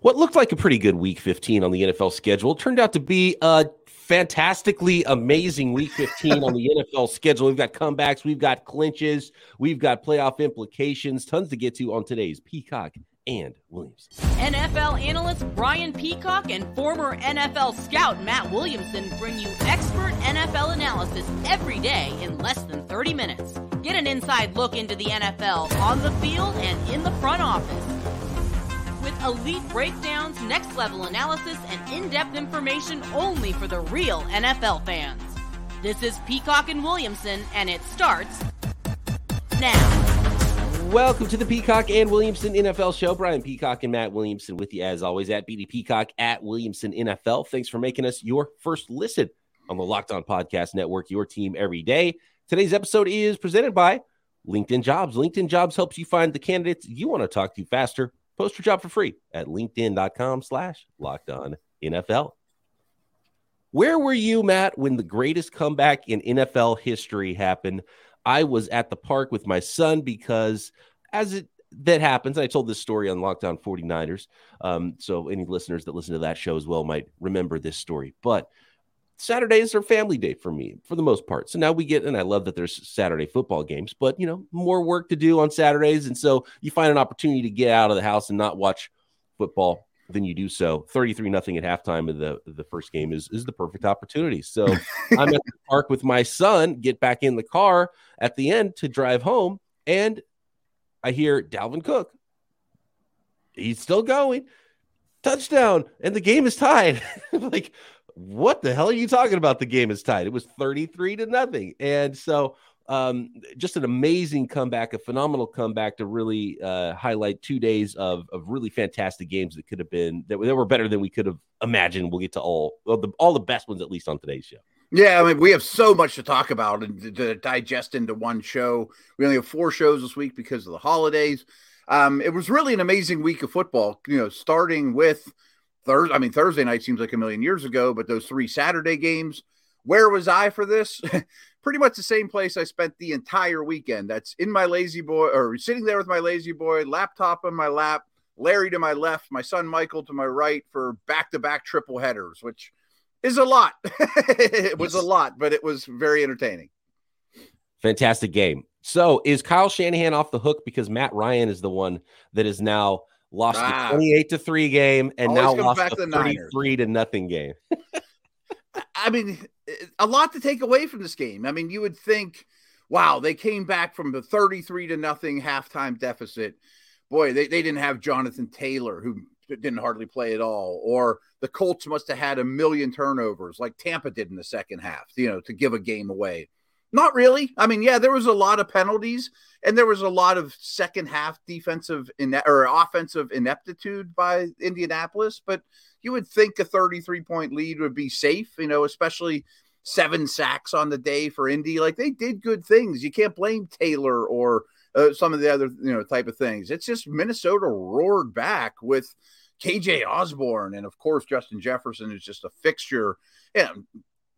What looked like a pretty good week 15 on the NFL schedule turned out to be a fantastically amazing week 15 on the NFL schedule. We've got comebacks, we've got clinches, we've got playoff implications, tons to get to on today's Peacock and Williams. NFL analyst Brian Peacock and former NFL scout Matt Williamson bring you expert NFL analysis every day in less than 30 minutes. Get an inside look into the NFL on the field and in the front office with elite breakdowns, next level analysis, and in depth information only for the real NFL fans. This is Peacock and Williamson, and it starts now. Welcome to the Peacock and Williamson NFL show. Brian Peacock and Matt Williamson with you as always at BD Peacock at Williamson NFL. Thanks for making us your first listen on the Locked On Podcast Network, your team every day. Today's episode is presented by LinkedIn Jobs. LinkedIn Jobs helps you find the candidates you want to talk to faster Post your job for free at linkedin.com slash locked on NFL. Where were you, Matt, when the greatest comeback in NFL history happened? I was at the park with my son because as it that happens, I told this story on Locked On 49ers. Um, so any listeners that listen to that show as well might remember this story. But Saturdays are family day for me for the most part. So now we get, and I love that there's Saturday football games, but you know, more work to do on Saturdays. And so you find an opportunity to get out of the house and not watch football, then you do so. 33 nothing at halftime of the, the first game is, is the perfect opportunity. So I'm at the park with my son, get back in the car at the end to drive home. And I hear Dalvin Cook. He's still going. Touchdown. And the game is tied. like, what the hell are you talking about? The game is tied. It was 33 to nothing. And so um, just an amazing comeback, a phenomenal comeback to really uh, highlight two days of, of really fantastic games that could have been that, that were better than we could have imagined. We'll get to all well, the, all the best ones at least on today's show. Yeah, I mean, we have so much to talk about and to, to digest into one show. We only have four shows this week because of the holidays. Um, it was really an amazing week of football. You know, starting with Thursday, I mean, Thursday night seems like a million years ago, but those three Saturday games, where was I for this? Pretty much the same place I spent the entire weekend. That's in my lazy boy or sitting there with my lazy boy, laptop on my lap, Larry to my left, my son Michael to my right for back to back triple headers, which is a lot. it was a lot, but it was very entertaining. Fantastic game. So is Kyle Shanahan off the hook because Matt Ryan is the one that is now lost ah. a 28 to 3 game and Always now lost a 33 to nothing game. I mean, a lot to take away from this game. I mean, you would think, wow, they came back from the 33 to nothing halftime deficit. Boy, they, they didn't have Jonathan Taylor, who didn't hardly play at all, or the Colts must have had a million turnovers like Tampa did in the second half, you know, to give a game away. Not really. I mean, yeah, there was a lot of penalties and there was a lot of second half defensive or offensive ineptitude by Indianapolis, but you would think a 33 point lead would be safe, you know, especially seven sacks on the day for Indy. Like they did good things. You can't blame Taylor or uh, some of the other, you know, type of things. It's just Minnesota roared back with KJ Osborn and of course Justin Jefferson is just a fixture. And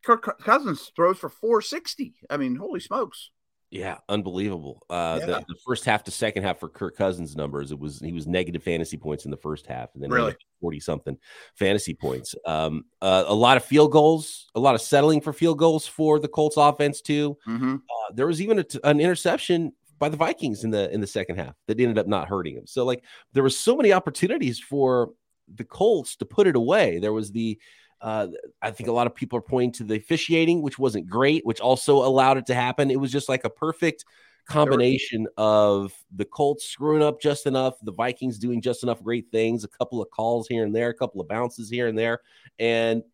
Kirk Cousins throws for 460. I mean, holy smokes. Yeah, unbelievable. Uh, yeah. The, the, first half to second half for Kirk Cousins numbers, it was he was negative fantasy points in the first half, and then really forty something fantasy points. Um, uh, a lot of field goals, a lot of settling for field goals for the Colts offense too. Mm-hmm. Uh, there was even a, an interception by the Vikings in the in the second half that ended up not hurting him. So like there was so many opportunities for the Colts to put it away. There was the uh, I think a lot of people are pointing to the officiating, which wasn't great, which also allowed it to happen. It was just like a perfect combination of the Colts screwing up just enough, the Vikings doing just enough great things, a couple of calls here and there, a couple of bounces here and there, and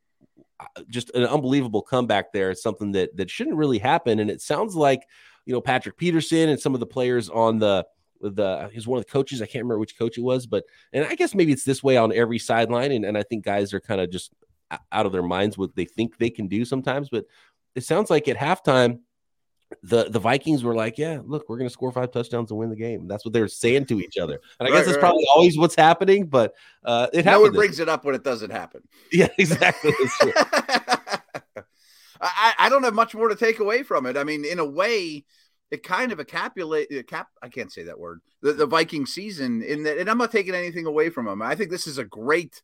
uh, just an unbelievable comeback there. It's something that that shouldn't really happen. And it sounds like you know Patrick Peterson and some of the players on the the he's one of the coaches. I can't remember which coach it was, but and I guess maybe it's this way on every sideline. And, and I think guys are kind of just out of their minds what they think they can do sometimes. But it sounds like at halftime, the the Vikings were like, "Yeah, look, we're going to score five touchdowns and win the game." That's what they're saying to each other, and I right, guess that's right. probably always what's happening. But uh, it no one brings it up when it doesn't happen. Yeah, exactly. I, I don't have much more to take away from it. I mean, in a way, it kind of encapsulate cap. I can't say that word. The, the Viking season in that, and I'm not taking anything away from them. I think this is a great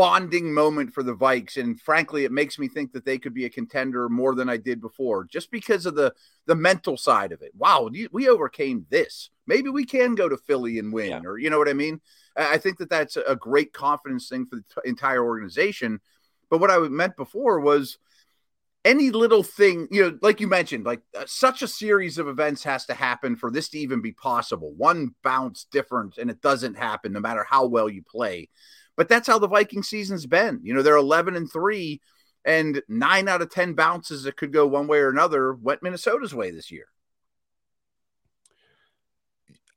bonding moment for the Vikes, and frankly, it makes me think that they could be a contender more than I did before, just because of the the mental side of it. Wow, we overcame this. Maybe we can go to Philly and win, yeah. or you know what I mean. I think that that's a great confidence thing for the entire organization. But what I meant before was any little thing, you know, like you mentioned, like uh, such a series of events has to happen for this to even be possible. One bounce different, and it doesn't happen no matter how well you play. But that's how the Viking season's been. You know, they're 11 and 3, and nine out of 10 bounces that could go one way or another went Minnesota's way this year.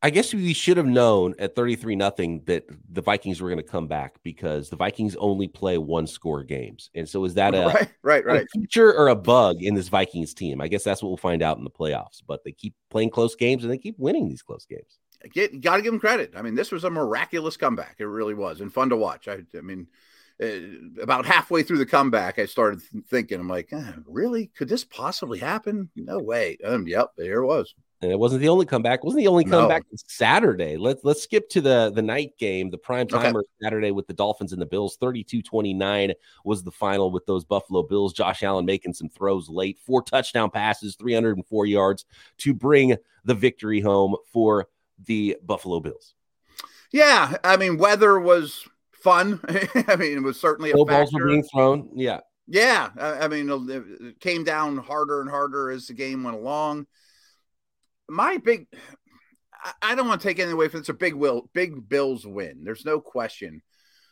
I guess we should have known at 33 nothing that the Vikings were going to come back because the Vikings only play one score games. And so is that a right, right, right. A feature or a bug in this Vikings team? I guess that's what we'll find out in the playoffs. But they keep playing close games and they keep winning these close games. Get got to give them credit. I mean, this was a miraculous comeback. It really was, and fun to watch. I, I mean, uh, about halfway through the comeback, I started thinking, I'm like, eh, really? Could this possibly happen? No way. Um, yep, there it was and it wasn't the only comeback. It wasn't the only comeback no. Saturday. Let's let's skip to the the night game, the prime timer okay. Saturday with the Dolphins and the Bills. 32-29 was the final with those Buffalo Bills. Josh Allen making some throws late, four touchdown passes, 304 yards to bring the victory home for the Buffalo Bills. Yeah, I mean, weather was fun. I mean, it was certainly a balls were being thrown. Yeah. Yeah, I mean, it came down harder and harder as the game went along my big I don't want to take anything away from it's a big will big Bills win. There's no question.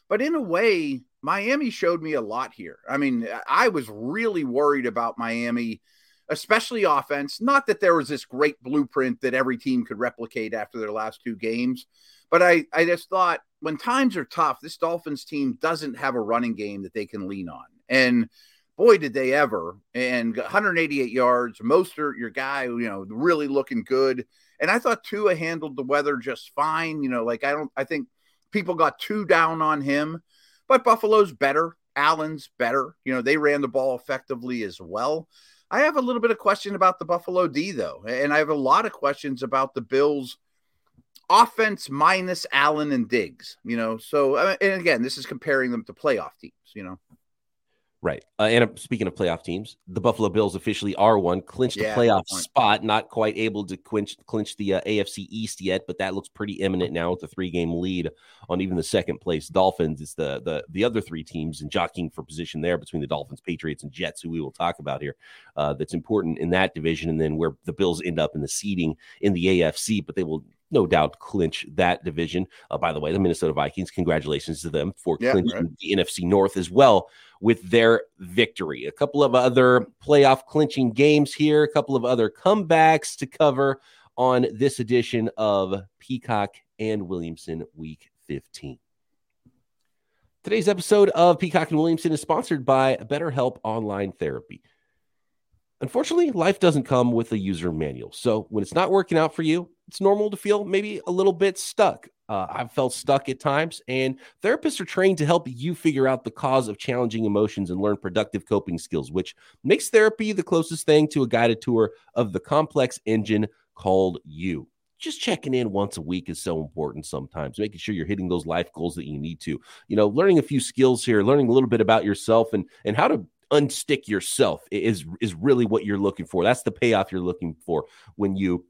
But in a way, Miami showed me a lot here. I mean, I was really worried about Miami, especially offense. Not that there was this great blueprint that every team could replicate after their last two games, but I, I just thought when times are tough, this Dolphins team doesn't have a running game that they can lean on. And boy, did they ever. And 188 yards. Mostert, your guy, you know, really looking good. And I thought Tua handled the weather just fine. You know, like I don't, I think people got too down on him, but Buffalo's better. Allen's better. You know, they ran the ball effectively as well. I have a little bit of question about the Buffalo D, though. And I have a lot of questions about the Bills' offense minus Allen and Diggs, you know. So, and again, this is comparing them to playoff teams, you know. Right. Uh, and uh, speaking of playoff teams, the Buffalo Bills officially are one, clinched yeah, the playoff spot, not quite able to clinch, clinch the uh, AFC East yet, but that looks pretty imminent now with a three game lead on even the second place Dolphins. It's the, the, the other three teams and jockeying for position there between the Dolphins, Patriots, and Jets, who we will talk about here. Uh, that's important in that division. And then where the Bills end up in the seeding in the AFC, but they will no doubt clinch that division. Uh, by the way, the Minnesota Vikings, congratulations to them for yeah, clinching right. the NFC North as well with their victory. A couple of other playoff clinching games here, a couple of other comebacks to cover on this edition of Peacock and Williamson Week 15. Today's episode of Peacock and Williamson is sponsored by BetterHelp Online Therapy. Unfortunately, life doesn't come with a user manual. So when it's not working out for you, it's normal to feel maybe a little bit stuck. Uh, I've felt stuck at times, and therapists are trained to help you figure out the cause of challenging emotions and learn productive coping skills, which makes therapy the closest thing to a guided tour of the complex engine called you. Just checking in once a week is so important sometimes, making sure you're hitting those life goals that you need to. You know, learning a few skills here, learning a little bit about yourself and and how to unstick yourself is is really what you're looking for. That's the payoff you're looking for when you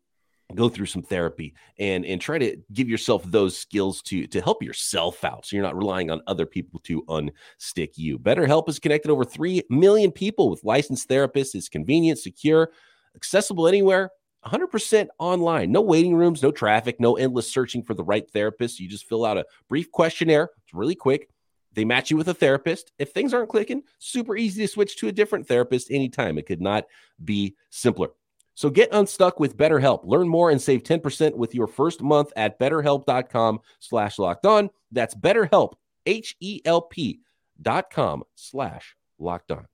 go through some therapy and and try to give yourself those skills to to help yourself out so you're not relying on other people to unstick you. Betterhelp is connected over 3 million people with licensed therapists. It's convenient secure accessible anywhere 100% online. No waiting rooms no traffic no endless searching for the right therapist. You just fill out a brief questionnaire. It's really quick they match you with a therapist. If things aren't clicking, super easy to switch to a different therapist anytime. It could not be simpler. So get unstuck with BetterHelp. Learn more and save 10% with your first month at betterhelp.com slash locked on. That's BetterHelp, H-E-L-P dot com slash locked on.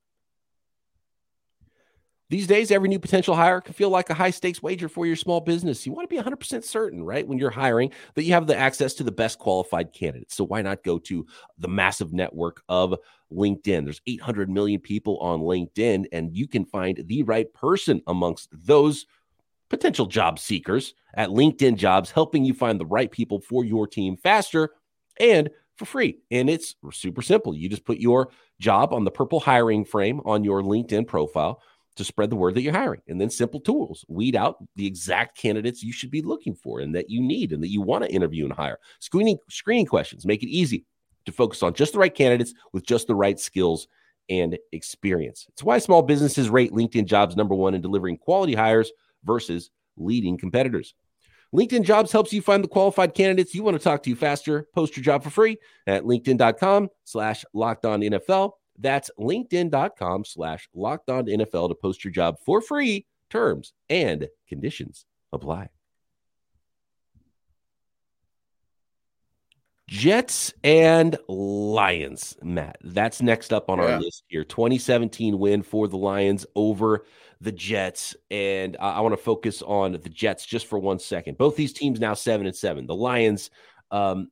These days, every new potential hire can feel like a high stakes wager for your small business. You want to be 100% certain, right, when you're hiring, that you have the access to the best qualified candidates. So why not go to the massive network of LinkedIn? There's 800 million people on LinkedIn, and you can find the right person amongst those potential job seekers at LinkedIn Jobs, helping you find the right people for your team faster and for free. And it's super simple. You just put your job on the purple hiring frame on your LinkedIn profile to spread the word that you're hiring. And then simple tools weed out the exact candidates you should be looking for and that you need and that you want to interview and hire. Screening screening questions make it easy to focus on just the right candidates with just the right skills and experience. It's why small businesses rate LinkedIn jobs number 1 in delivering quality hires versus leading competitors. LinkedIn Jobs helps you find the qualified candidates you want to talk to faster. Post your job for free at linkedin.com slash locked on NFL. That's linkedin.com slash locked on NFL to post your job for free. Terms and conditions apply. Jets and Lions, Matt. That's next up on yeah. our list here. 2017 win for the Lions over the Jets. And I, I want to focus on the Jets just for one second. Both these teams now seven and seven. The Lions, um,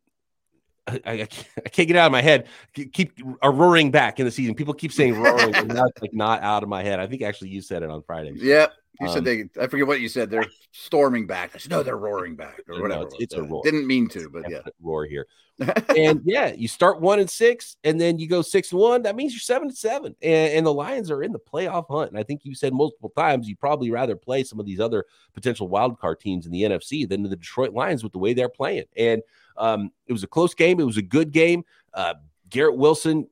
I, I, I, can't get out of my head. Keep a roaring back in the season. People keep saying roaring, and that's like not out of my head. I think actually you said it on Friday. Yep. You um, said they. I forget what you said. They're storming back. I said no, they're roaring back or whatever. No, it's, it's a roar. Didn't mean to, but yeah, roar here. and yeah, you start one and six, and then you go six and one. That means you're seven and seven, and, and the Lions are in the playoff hunt. And I think you said multiple times you'd probably rather play some of these other potential wild card teams in the NFC than the Detroit Lions with the way they're playing. And um, it was a close game. It was a good game. Uh, Garrett Wilson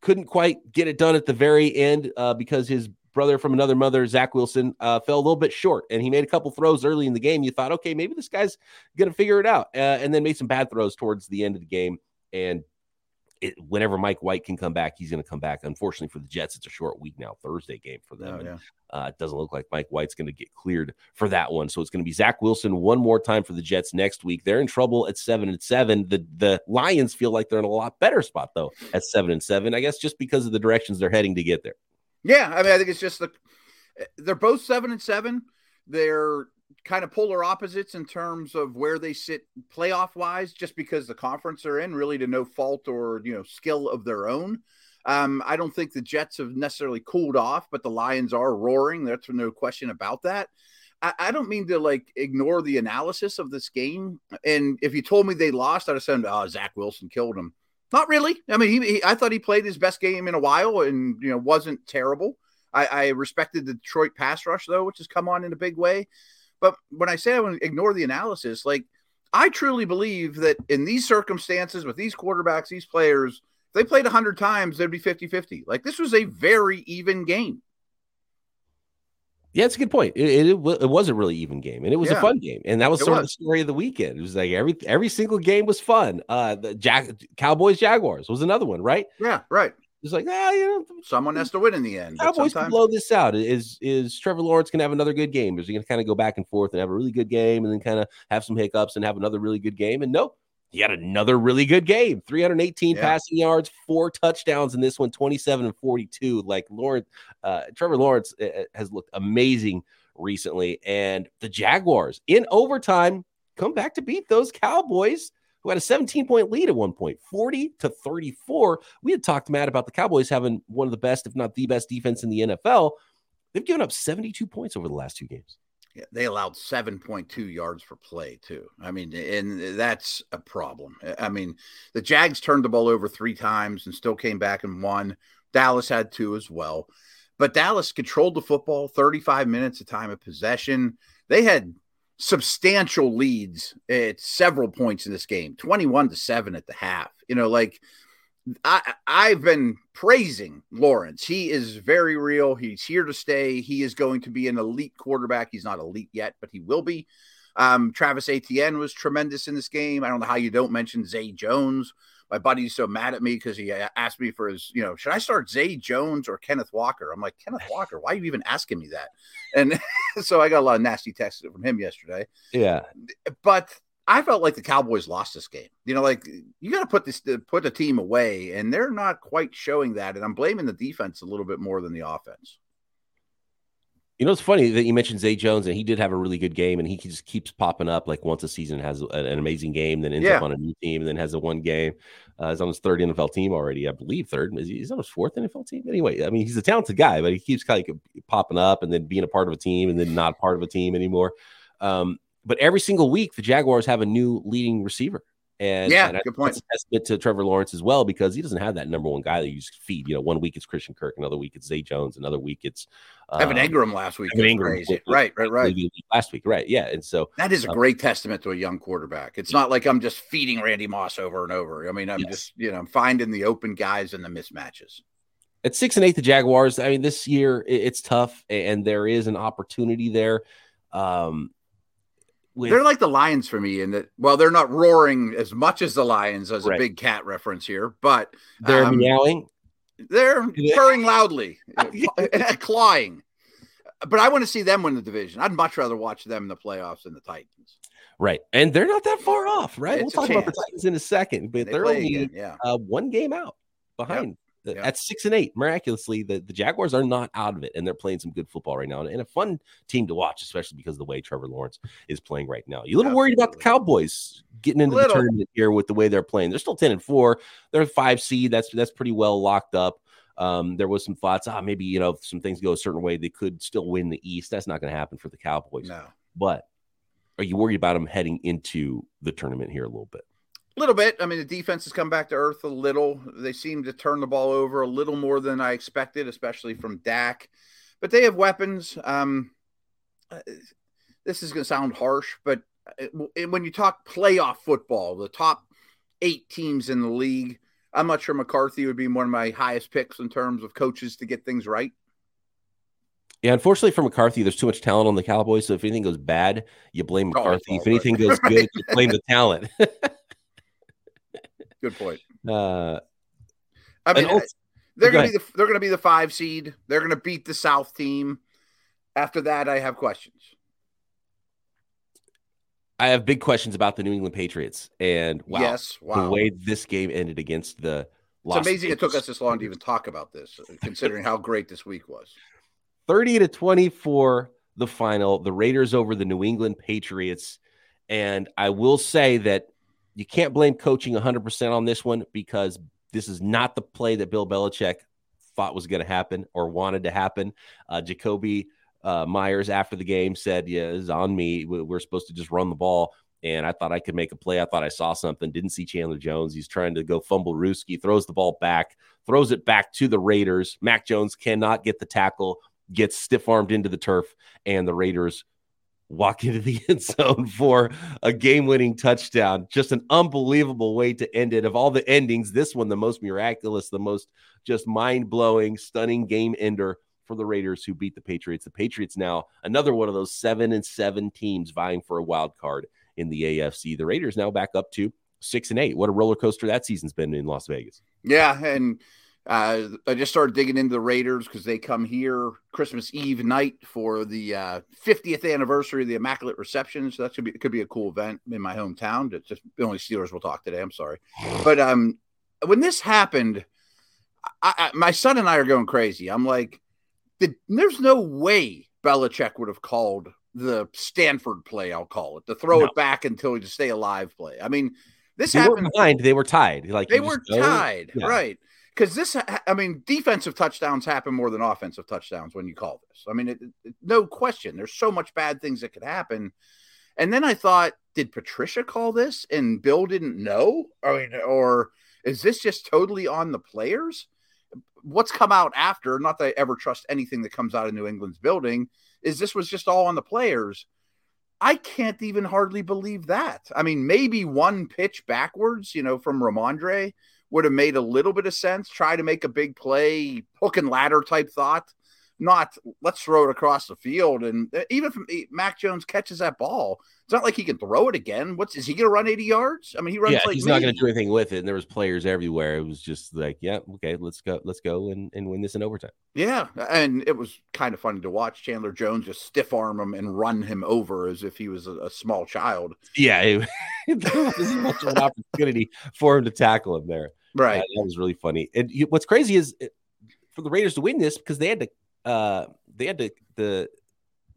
couldn't quite get it done at the very end uh, because his brother from another mother, Zach Wilson, uh, fell a little bit short, and he made a couple throws early in the game. You thought, okay, maybe this guy's going to figure it out, uh, and then made some bad throws towards the end of the game. And it, whenever Mike White can come back, he's going to come back. Unfortunately for the Jets, it's a short week now, Thursday game for them. Oh, yeah. and, uh, it doesn't look like Mike White's going to get cleared for that one. So it's going to be Zach Wilson one more time for the Jets next week. They're in trouble at seven and seven. The the Lions feel like they're in a lot better spot though at seven and seven. I guess just because of the directions they're heading to get there. Yeah, I mean, I think it's just the they're both seven and seven. They're kind of polar opposites in terms of where they sit playoff wise, just because the conference they're in, really to no fault or you know skill of their own. Um, I don't think the Jets have necessarily cooled off, but the Lions are roaring. That's no question about that. I, I don't mean to like ignore the analysis of this game. And if you told me they lost, I'd have said, "Oh, Zach Wilson killed them." Not really. I mean, he, he, I thought he played his best game in a while, and you know wasn't terrible. I, I respected the Detroit pass rush though, which has come on in a big way. But when I say I want to ignore the analysis, like I truly believe that in these circumstances with these quarterbacks, these players, if they played 100 times, they'd be 50 50. Like this was a very even game. Yeah, it's a good point. It, it, it, was a really even game, and it was yeah. a fun game, and that was sort was. of the story of the weekend. It was like every every single game was fun. Uh, the Jack Cowboys Jaguars was another one, right? Yeah, right. It's like, ah, you know, someone has to win in the end. Cowboys sometimes... can blow this out. Is is Trevor Lawrence going to have another good game? Is he going to kind of go back and forth and have a really good game, and then kind of have some hiccups and have another really good game? And nope, he had another really good game 318 yeah. passing yards four touchdowns in this one 27 and 42 like lawrence uh, trevor lawrence uh, uh, has looked amazing recently and the jaguars in overtime come back to beat those cowboys who had a 17 point lead at one point, 40 to 34. We had talked, Matt, about the Cowboys having one of the best, if not the best defense in the NFL. They've given up 72 points over the last two games. Yeah, they allowed 7.2 yards per play, too. I mean, and that's a problem. I mean, the Jags turned the ball over three times and still came back and won. Dallas had two as well. But Dallas controlled the football 35 minutes of time of possession. They had substantial leads at several points in this game 21 to 7 at the half you know like I, I've been praising Lawrence. He is very real. He's here to stay. He is going to be an elite quarterback. He's not elite yet, but he will be. Um, Travis Etienne was tremendous in this game. I don't know how you don't mention Zay Jones my buddy's so mad at me because he uh, asked me for his, you know, should I start Zay Jones or Kenneth Walker? I'm like, Kenneth Walker, why are you even asking me that? And so I got a lot of nasty texts from him yesterday. Yeah. But I felt like the Cowboys lost this game. You know, like you got to put this put the team away, and they're not quite showing that. And I'm blaming the defense a little bit more than the offense. You know, it's funny that you mentioned Zay Jones, and he did have a really good game, and he just keeps popping up like once a season has an amazing game, then ends yeah. up on a new team, and then has a one game. Uh, he's on his third NFL team already, I believe. Third, he's on his fourth NFL team. Anyway, I mean, he's a talented guy, but he keeps kind of popping up and then being a part of a team and then not part of a team anymore. Um, but every single week, the Jaguars have a new leading receiver. And yeah, and good point. Testament to Trevor Lawrence as well because he doesn't have that number one guy that you just feed. You know, one week it's Christian Kirk, another week it's Zay Jones, another week it's uh, Evan Engram last week. Evan Engram, crazy. right, right, right. Last week, right? Yeah, and so that is a great testament to a young quarterback. It's not like I'm just feeding Randy Moss over and over. I mean, I'm yes. just you know I'm finding the open guys and the mismatches. At six and eight, the Jaguars. I mean, this year it's tough, and there is an opportunity there. Um, with, they're like the Lions for me in that well, they're not roaring as much as the Lions as right. a big cat reference here, but they're um, meowing. They're purring loudly, clawing. But I want to see them win the division. I'd much rather watch them in the playoffs than the Titans. Right, and they're not that far off. Right, it's we'll talk chance. about the Titans in a second, but they are only again, yeah. uh, one game out behind Yep. At six and eight, miraculously, the, the Jaguars are not out of it, and they're playing some good football right now, and, and a fun team to watch, especially because of the way Trevor Lawrence is playing right now. You a little Absolutely. worried about the Cowboys getting into the tournament here with the way they're playing. They're still ten and four. They're five seed. That's that's pretty well locked up. Um, there was some thoughts, ah, maybe you know, if some things go a certain way, they could still win the East. That's not going to happen for the Cowboys. No, but are you worried about them heading into the tournament here a little bit? A little bit. I mean, the defense has come back to earth a little. They seem to turn the ball over a little more than I expected, especially from Dak. But they have weapons. Um, uh, this is going to sound harsh, but uh, when you talk playoff football, the top eight teams in the league, I'm not sure McCarthy would be one of my highest picks in terms of coaches to get things right. Yeah, unfortunately for McCarthy, there's too much talent on the Cowboys. So if anything goes bad, you blame McCarthy. Oh, if anything right. goes good, you blame the talent. Good point. Uh, I mean, they're going to be the they're going to be the five seed. They're going to beat the South team. After that, I have questions. I have big questions about the New England Patriots and wow, yes, wow. the way this game ended against the. It's amazing it took us this long to even talk about this, considering how great this week was. Thirty to twenty-four, the final. The Raiders over the New England Patriots, and I will say that you can't blame coaching 100% on this one because this is not the play that Bill Belichick thought was going to happen or wanted to happen. Uh, Jakobi uh, Meyers after the game said, "Yeah, it's on me. We're supposed to just run the ball." And I thought I could make a play. I thought I saw something. Didn't see Chandler Jones. He's trying to go fumble Ruski. Throws the ball back. Throws it back to the Raiders. Mac Jones cannot get the tackle. Gets stiff armed into the turf, and the Raiders walk into the end zone for a game winning touchdown. Just an unbelievable way to end it. Of all the endings, this one, the most miraculous, the most just mind blowing, stunning game ender for the Raiders who beat the Patriots. The Patriots now another one of those seven and seven teams vying for a wild card in the AFC. The Raiders now back up to six and eight. What a roller coaster that season's been in Las Vegas. Yeah. And uh, I just started digging into the Raiders because they come here Christmas Eve night for the uh, 50th anniversary of the Immaculate Reception. So that should be it could be a cool event in my hometown. It's just the only Steelers will talk today. I'm sorry, but um, when this happened, I, I, my son and I are going crazy. I'm like, did, there's no way Belichick would have called the Stanford play. I'll call it to throw no. it back until to stay alive play. I mean, this they happened. behind. They were tied. Like they were tied, yeah. right? Because this, I mean, defensive touchdowns happen more than offensive touchdowns when you call this. I mean, it, it, no question. There's so much bad things that could happen. And then I thought, did Patricia call this and Bill didn't know? I mean, or is this just totally on the players? What's come out after? Not that I ever trust anything that comes out of New England's building. Is this was just all on the players? I can't even hardly believe that. I mean, maybe one pitch backwards, you know, from Rhamondre would have made a little bit of sense. Try to make a big play, hook and ladder type thought, not let's throw it across the field. And uh, even if Mac Jones catches that ball, it's not like he can throw it again. What's is he going to run 80 yards? I mean, he runs yeah, like he's me. not going to do anything with it. And there was players everywhere. It was just like, yeah, okay, let's go, let's go and, and win this in overtime. Yeah, and it was kind of funny to watch Chandler Jones just stiff arm him and run him over as if he was a, a small child. Yeah, it, was much of an opportunity for him to tackle him there. Right. Uh, that was really funny. And what's crazy is for the Raiders to win this because they had to uh they had to the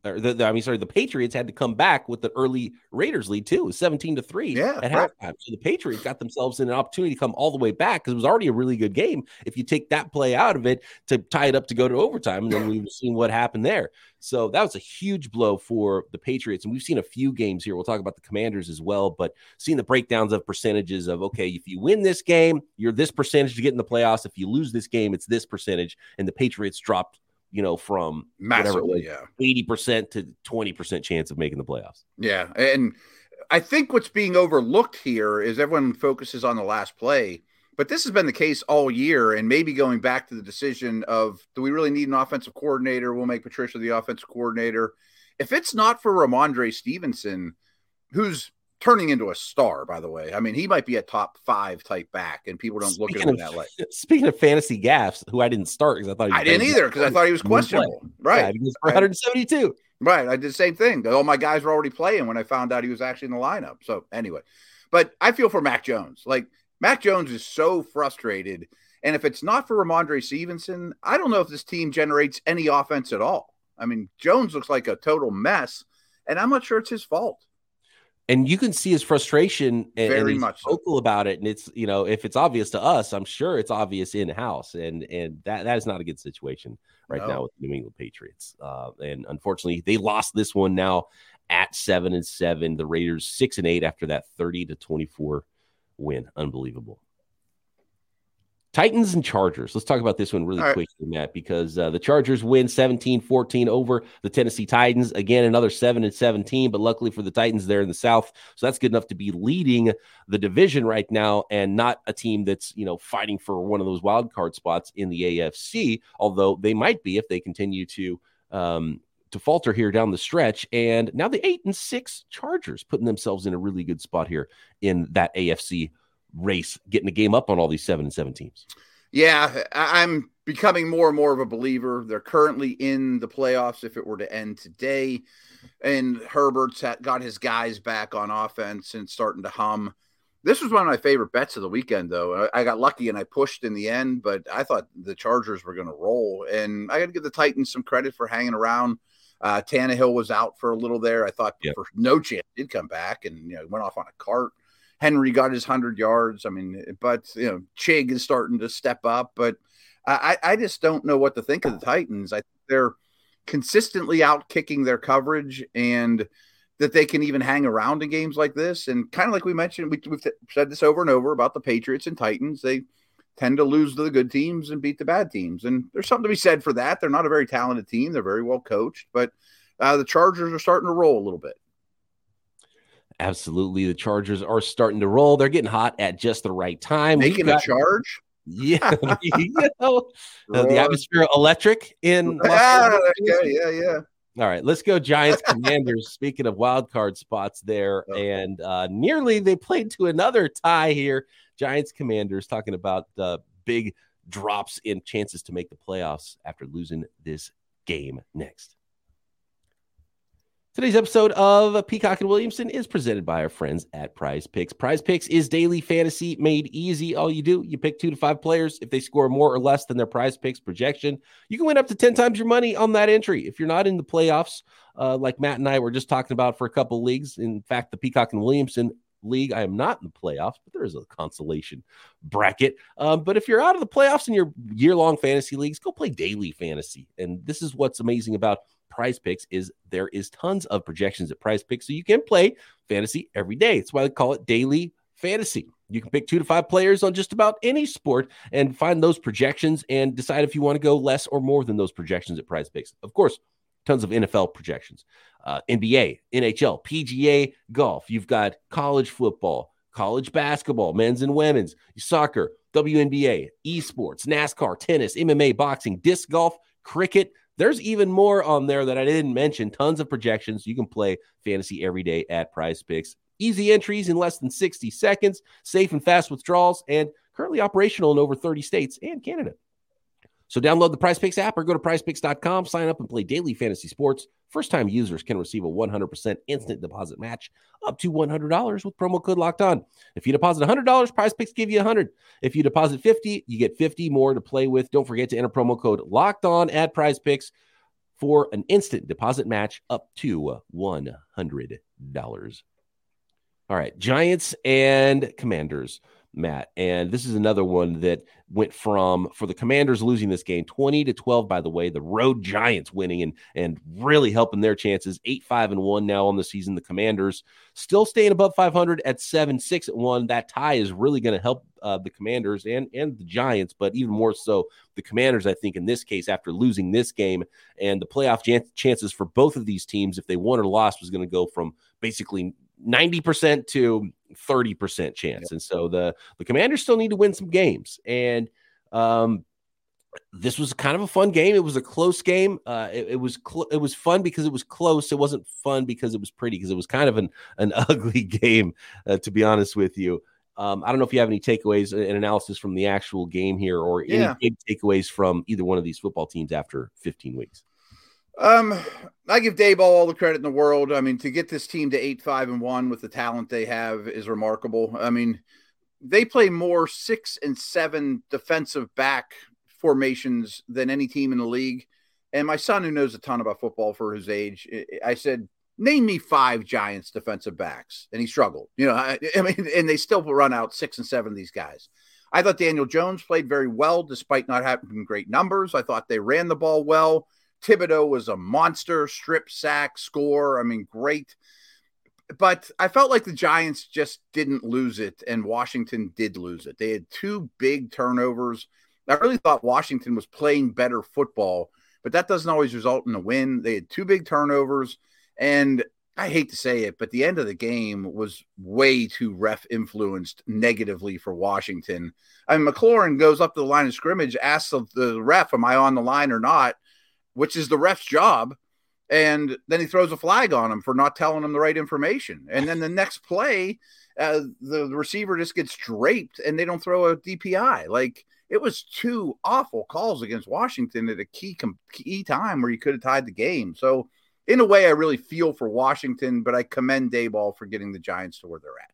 or the, the, I mean, sorry, the Patriots had to come back with the early Raiders lead too, 17 to 3 yeah, at right. halftime. So the Patriots got themselves in an opportunity to come all the way back because it was already a really good game. If you take that play out of it to tie it up to go to overtime, and then we've seen what happened there. So that was a huge blow for the Patriots. And we've seen a few games here. We'll talk about the commanders as well, but seeing the breakdowns of percentages of okay, if you win this game, you're this percentage to get in the playoffs. If you lose this game, it's this percentage. And the Patriots dropped you know, from massively, yeah, eighty percent to twenty percent chance of making the playoffs. Yeah, and I think what's being overlooked here is everyone focuses on the last play, but this has been the case all year, and maybe going back to the decision of do we really need an offensive coordinator? We'll make Patricia the offensive coordinator. If it's not for Rhamondre Stevenson, who's turning into a star, by the way. I mean, he might be a top five type back, and people don't speaking look at him of, that way. Speaking of fantasy gaffs, who I didn't start because I thought I didn't either because I thought he was questionable. Right, yeah, for 172. Right, I did the same thing. All my guys were already playing when I found out he was actually in the lineup. So anyway, but I feel for Mac Jones. Like Mac Jones is so frustrated, and if it's not for Rhamondre Stevenson, I don't know if this team generates any offense at all. I mean, Jones looks like a total mess, and I'm not sure it's his fault and you can see his frustration and, very and much vocal about it. And it's you know if it's obvious to us, I'm sure it's obvious in house, and and that that is not a good situation right no. now with the New England Patriots. Uh, and unfortunately, they lost this one now at seven and seven. The Raiders six and eight after that thirty to twenty four win. Unbelievable. Titans and Chargers. Let's talk about this one really quickly, Matt, because uh, the Chargers win 17 14 over the Tennessee Titans. Again, another 7 and 17, but luckily for the Titans, they're in the South. So that's good enough to be leading the division right now and not a team that's, you know, fighting for one of those wild card spots in the AFC, although they might be if they continue to. Um, to falter here down the stretch, and now the eight and six Chargers putting themselves in a really good spot here in that AFC race getting the game up on all these seven and seven teams. Yeah, I'm becoming more and more of a believer. They're currently in the playoffs if it were to end today. And Herbert's got his guys back on offense and starting to hum. This was one of my favorite bets of the weekend, though. I got lucky and I pushed in the end, but I thought the Chargers were going to roll. And I got to give the Titans some credit for hanging around. Uh, Tannehill was out for a little there. I thought yep. for no chance he'd come back and you know went off on a cart. Henry got his hundred yards. I mean, but you know, Chig is starting to step up, but I, I just don't know what to think of the Titans. I think they're consistently out kicking their coverage and that they can even hang around in games like this. And kind of like we mentioned, we, have said this over and over about the Patriots and Titans. They tend to lose to the good teams and beat the bad teams. And there's something to be said for that. They're not a very talented team. They're very well coached, but uh, the Chargers are starting to roll a little bit. Absolutely. The Chargers are starting to roll. They're getting hot at just the right time. Making got, a charge? Yeah. you know, uh, the atmosphere electric in yeah, okay, yeah, yeah. All right, let's go Giants Commanders. Speaking of wild card spots there, oh. and uh, nearly they played to another tie here. Giants Commanders talking about uh, big drops in chances to make the playoffs after losing this game next. Today's episode of Peacock and Williamson is presented by our friends at Prize Picks. Prize Picks is daily fantasy made easy. All you do, you pick two to five players. If they score more or less than their Prize Picks projection, you can win up to 10 times your money on that entry. If you're not in the playoffs, uh, like Matt and I were just talking about for a couple leagues, in fact, the Peacock and Williamson league, I am not in the playoffs, but there is a consolation bracket. Um, but if you're out of the playoffs in your year long fantasy leagues, go play daily fantasy. And this is what's amazing about prize picks is there is tons of projections at prize picks. So you can play fantasy every day. That's why they call it daily fantasy. You can pick two to five players on just about any sport and find those projections and decide if you want to go less or more than those projections at prize picks. Of course, tons of NFL projections, uh, NBA, NHL, PGA, golf. You've got college football, college basketball, men's and women's, soccer, WNBA, esports, NASCAR, tennis, MMA, boxing, disc golf, cricket, there's even more on there that I didn't mention. Tons of projections. You can play fantasy every day at Prize Picks. Easy entries in less than 60 seconds, safe and fast withdrawals, and currently operational in over 30 states and Canada. So download the Prize Picks app or go to prizepicks.com, sign up and play daily fantasy sports. First time users can receive a 100% instant deposit match up to $100 with promo code locked on. If you deposit $100, Prize Picks give you 100. If you deposit 50, you get 50 more to play with. Don't forget to enter promo code locked on at Prize Picks for an instant deposit match up to $100. All right, Giants and Commanders. Matt. And this is another one that went from for the Commanders losing this game 20 to 12 by the way, the road Giants winning and and really helping their chances 8-5 and 1 now on the season. The Commanders still staying above 500 at 7-6 at 1. That tie is really going to help uh, the Commanders and and the Giants, but even more so the Commanders I think in this case after losing this game and the playoff jan- chances for both of these teams if they won or lost was going to go from basically 90% to 30% chance. And so the the Commanders still need to win some games. And um this was kind of a fun game. It was a close game. Uh, it, it was cl- it was fun because it was close. It wasn't fun because it was pretty because it was kind of an an ugly game, uh, to be honest with you. Um, I don't know if you have any takeaways and analysis from the actual game here, or yeah. any big takeaways from either one of these football teams after 15 weeks. Um, I give Daboll all the credit in the world. I mean, to get this team to eight, five, and one with the talent they have is remarkable. I mean, they play more six and seven defensive back formations than any team in the league. And my son, who knows a ton about football for his age, I said, "Name me five Giants defensive backs," and he struggled. You know, I, I mean, and they still run out six and seven of these guys. I thought Daniel Jones played very well despite not having great numbers. I thought they ran the ball well. Thibodeaux was a monster, strip sack, score. I mean, great. But I felt like the Giants just didn't lose it, and Washington did lose it. They had two big turnovers. I really thought Washington was playing better football, but that doesn't always result in a win. They had two big turnovers, and I hate to say it, but the end of the game was way too ref influenced negatively for Washington. I mean, McLaurin goes up to the line of scrimmage, asks the ref, Am I on the line or not? Which is the ref's job. And then he throws a flag on him for not telling him the right information. And then the next play, uh, the receiver just gets draped and they don't throw a DPI. Like it was two awful calls against Washington at a key key time where you could have tied the game. So in a way, I really feel for Washington, but I commend Daboll for getting the Giants to where they're at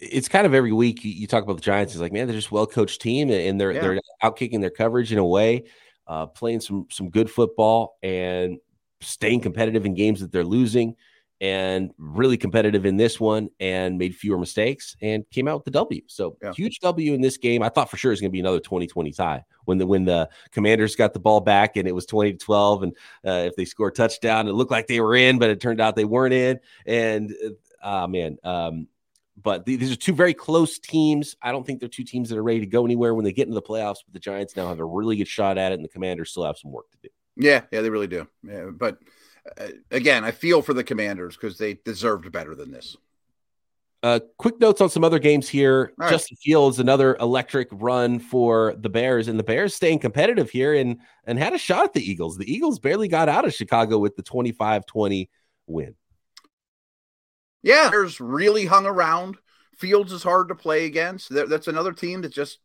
it's kind of every week you, talk about the Giants. It's like, man, they're just well coached team and they're yeah. they're out kicking their coverage in a way uh, playing some some good football and staying competitive in games that they're losing and really competitive in this one and made fewer mistakes and came out with the W. So yeah. huge W in this game. I thought for sure it's going to be another 2020 tie when the when the commanders got the ball back and it was 20 to 12. And uh, if they score a touchdown, it looked like they were in, but it turned out they weren't in. And uh, man, um, but these are two very close teams. I don't think they're two teams that are ready to go anywhere when they get into the playoffs. But the Giants now have a really good shot at it, and the Commanders still have some work to do. Yeah, yeah, they really do. Yeah, but uh, again, I feel for the Commanders because they deserved better than this. Uh, quick notes on some other games here. Justin Fields, another electric run for the Bears, and the Bears staying competitive here and and had a shot at the Eagles. The Eagles barely got out of Chicago with the 25-20 win. Yeah, there's really hung around. Fields is hard to play against. That's another team that just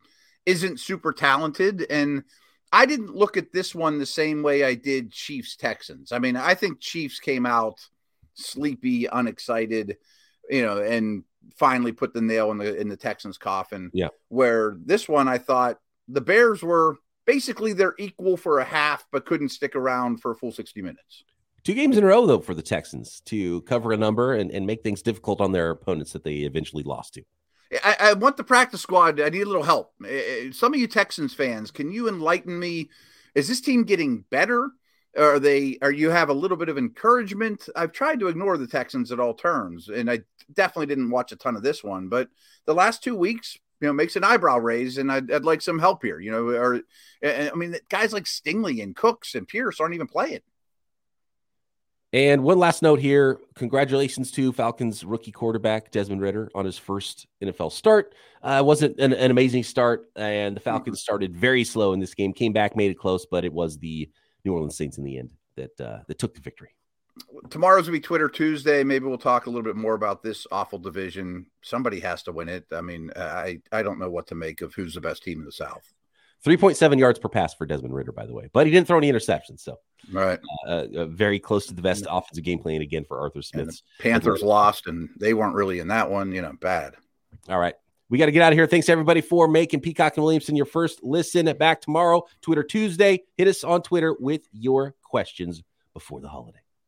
isn't super talented. And I didn't look at this one the same way I did Chiefs Texans. I mean, I think Chiefs came out sleepy, unexcited, you know, and finally put the nail in the in the Texans coffin. Yeah. Where this one I thought the Bears were basically they're equal for a half, but couldn't stick around for a full 60 minutes. Two games in a row, though, for the Texans to cover a number and, and make things difficult on their opponents that they eventually lost to. I, I, want the practice squad. I need a little help. Eh, eh, some of you Texans fans, can you enlighten me? Is this team getting better? Are they? Are you have a little bit of encouragement? I've tried to ignore the Texans at all turns, and I definitely didn't watch a ton of this one. But the last two weeks, you know, makes an eyebrow raise, and I'd, I'd like some help here. You know, or I mean, guys like Stingley and Cooks and Pierce aren't even playing. And one last note here congratulations to Falcons rookie quarterback Desmond Ridder on his first NFL start. Uh, wasn't an, an, amazing start, and the Falcons mm-hmm. started very slow in this game, came back, made it close, but it was the New Orleans Saints in the end that uh, that took the victory. Tomorrow's gonna be Twitter Tuesday. Maybe we'll talk a little bit more about this awful division. Somebody has to win it. I mean, I I don't know what to make of who's the best team in the South. 3.7 yards per pass for Desmond Ridder, by the way, but he didn't throw any interceptions. So, right, uh, uh, very close to the best mm-hmm. offensive game plan again for Arthur Smith. Panthers lost, and they weren't really in that one. You know, bad. All right, We got to get out of here. Thanks everybody for making Peacock and Williamson your first listen. Back tomorrow, Twitter Tuesday. Hit us on Twitter with your questions before the holiday.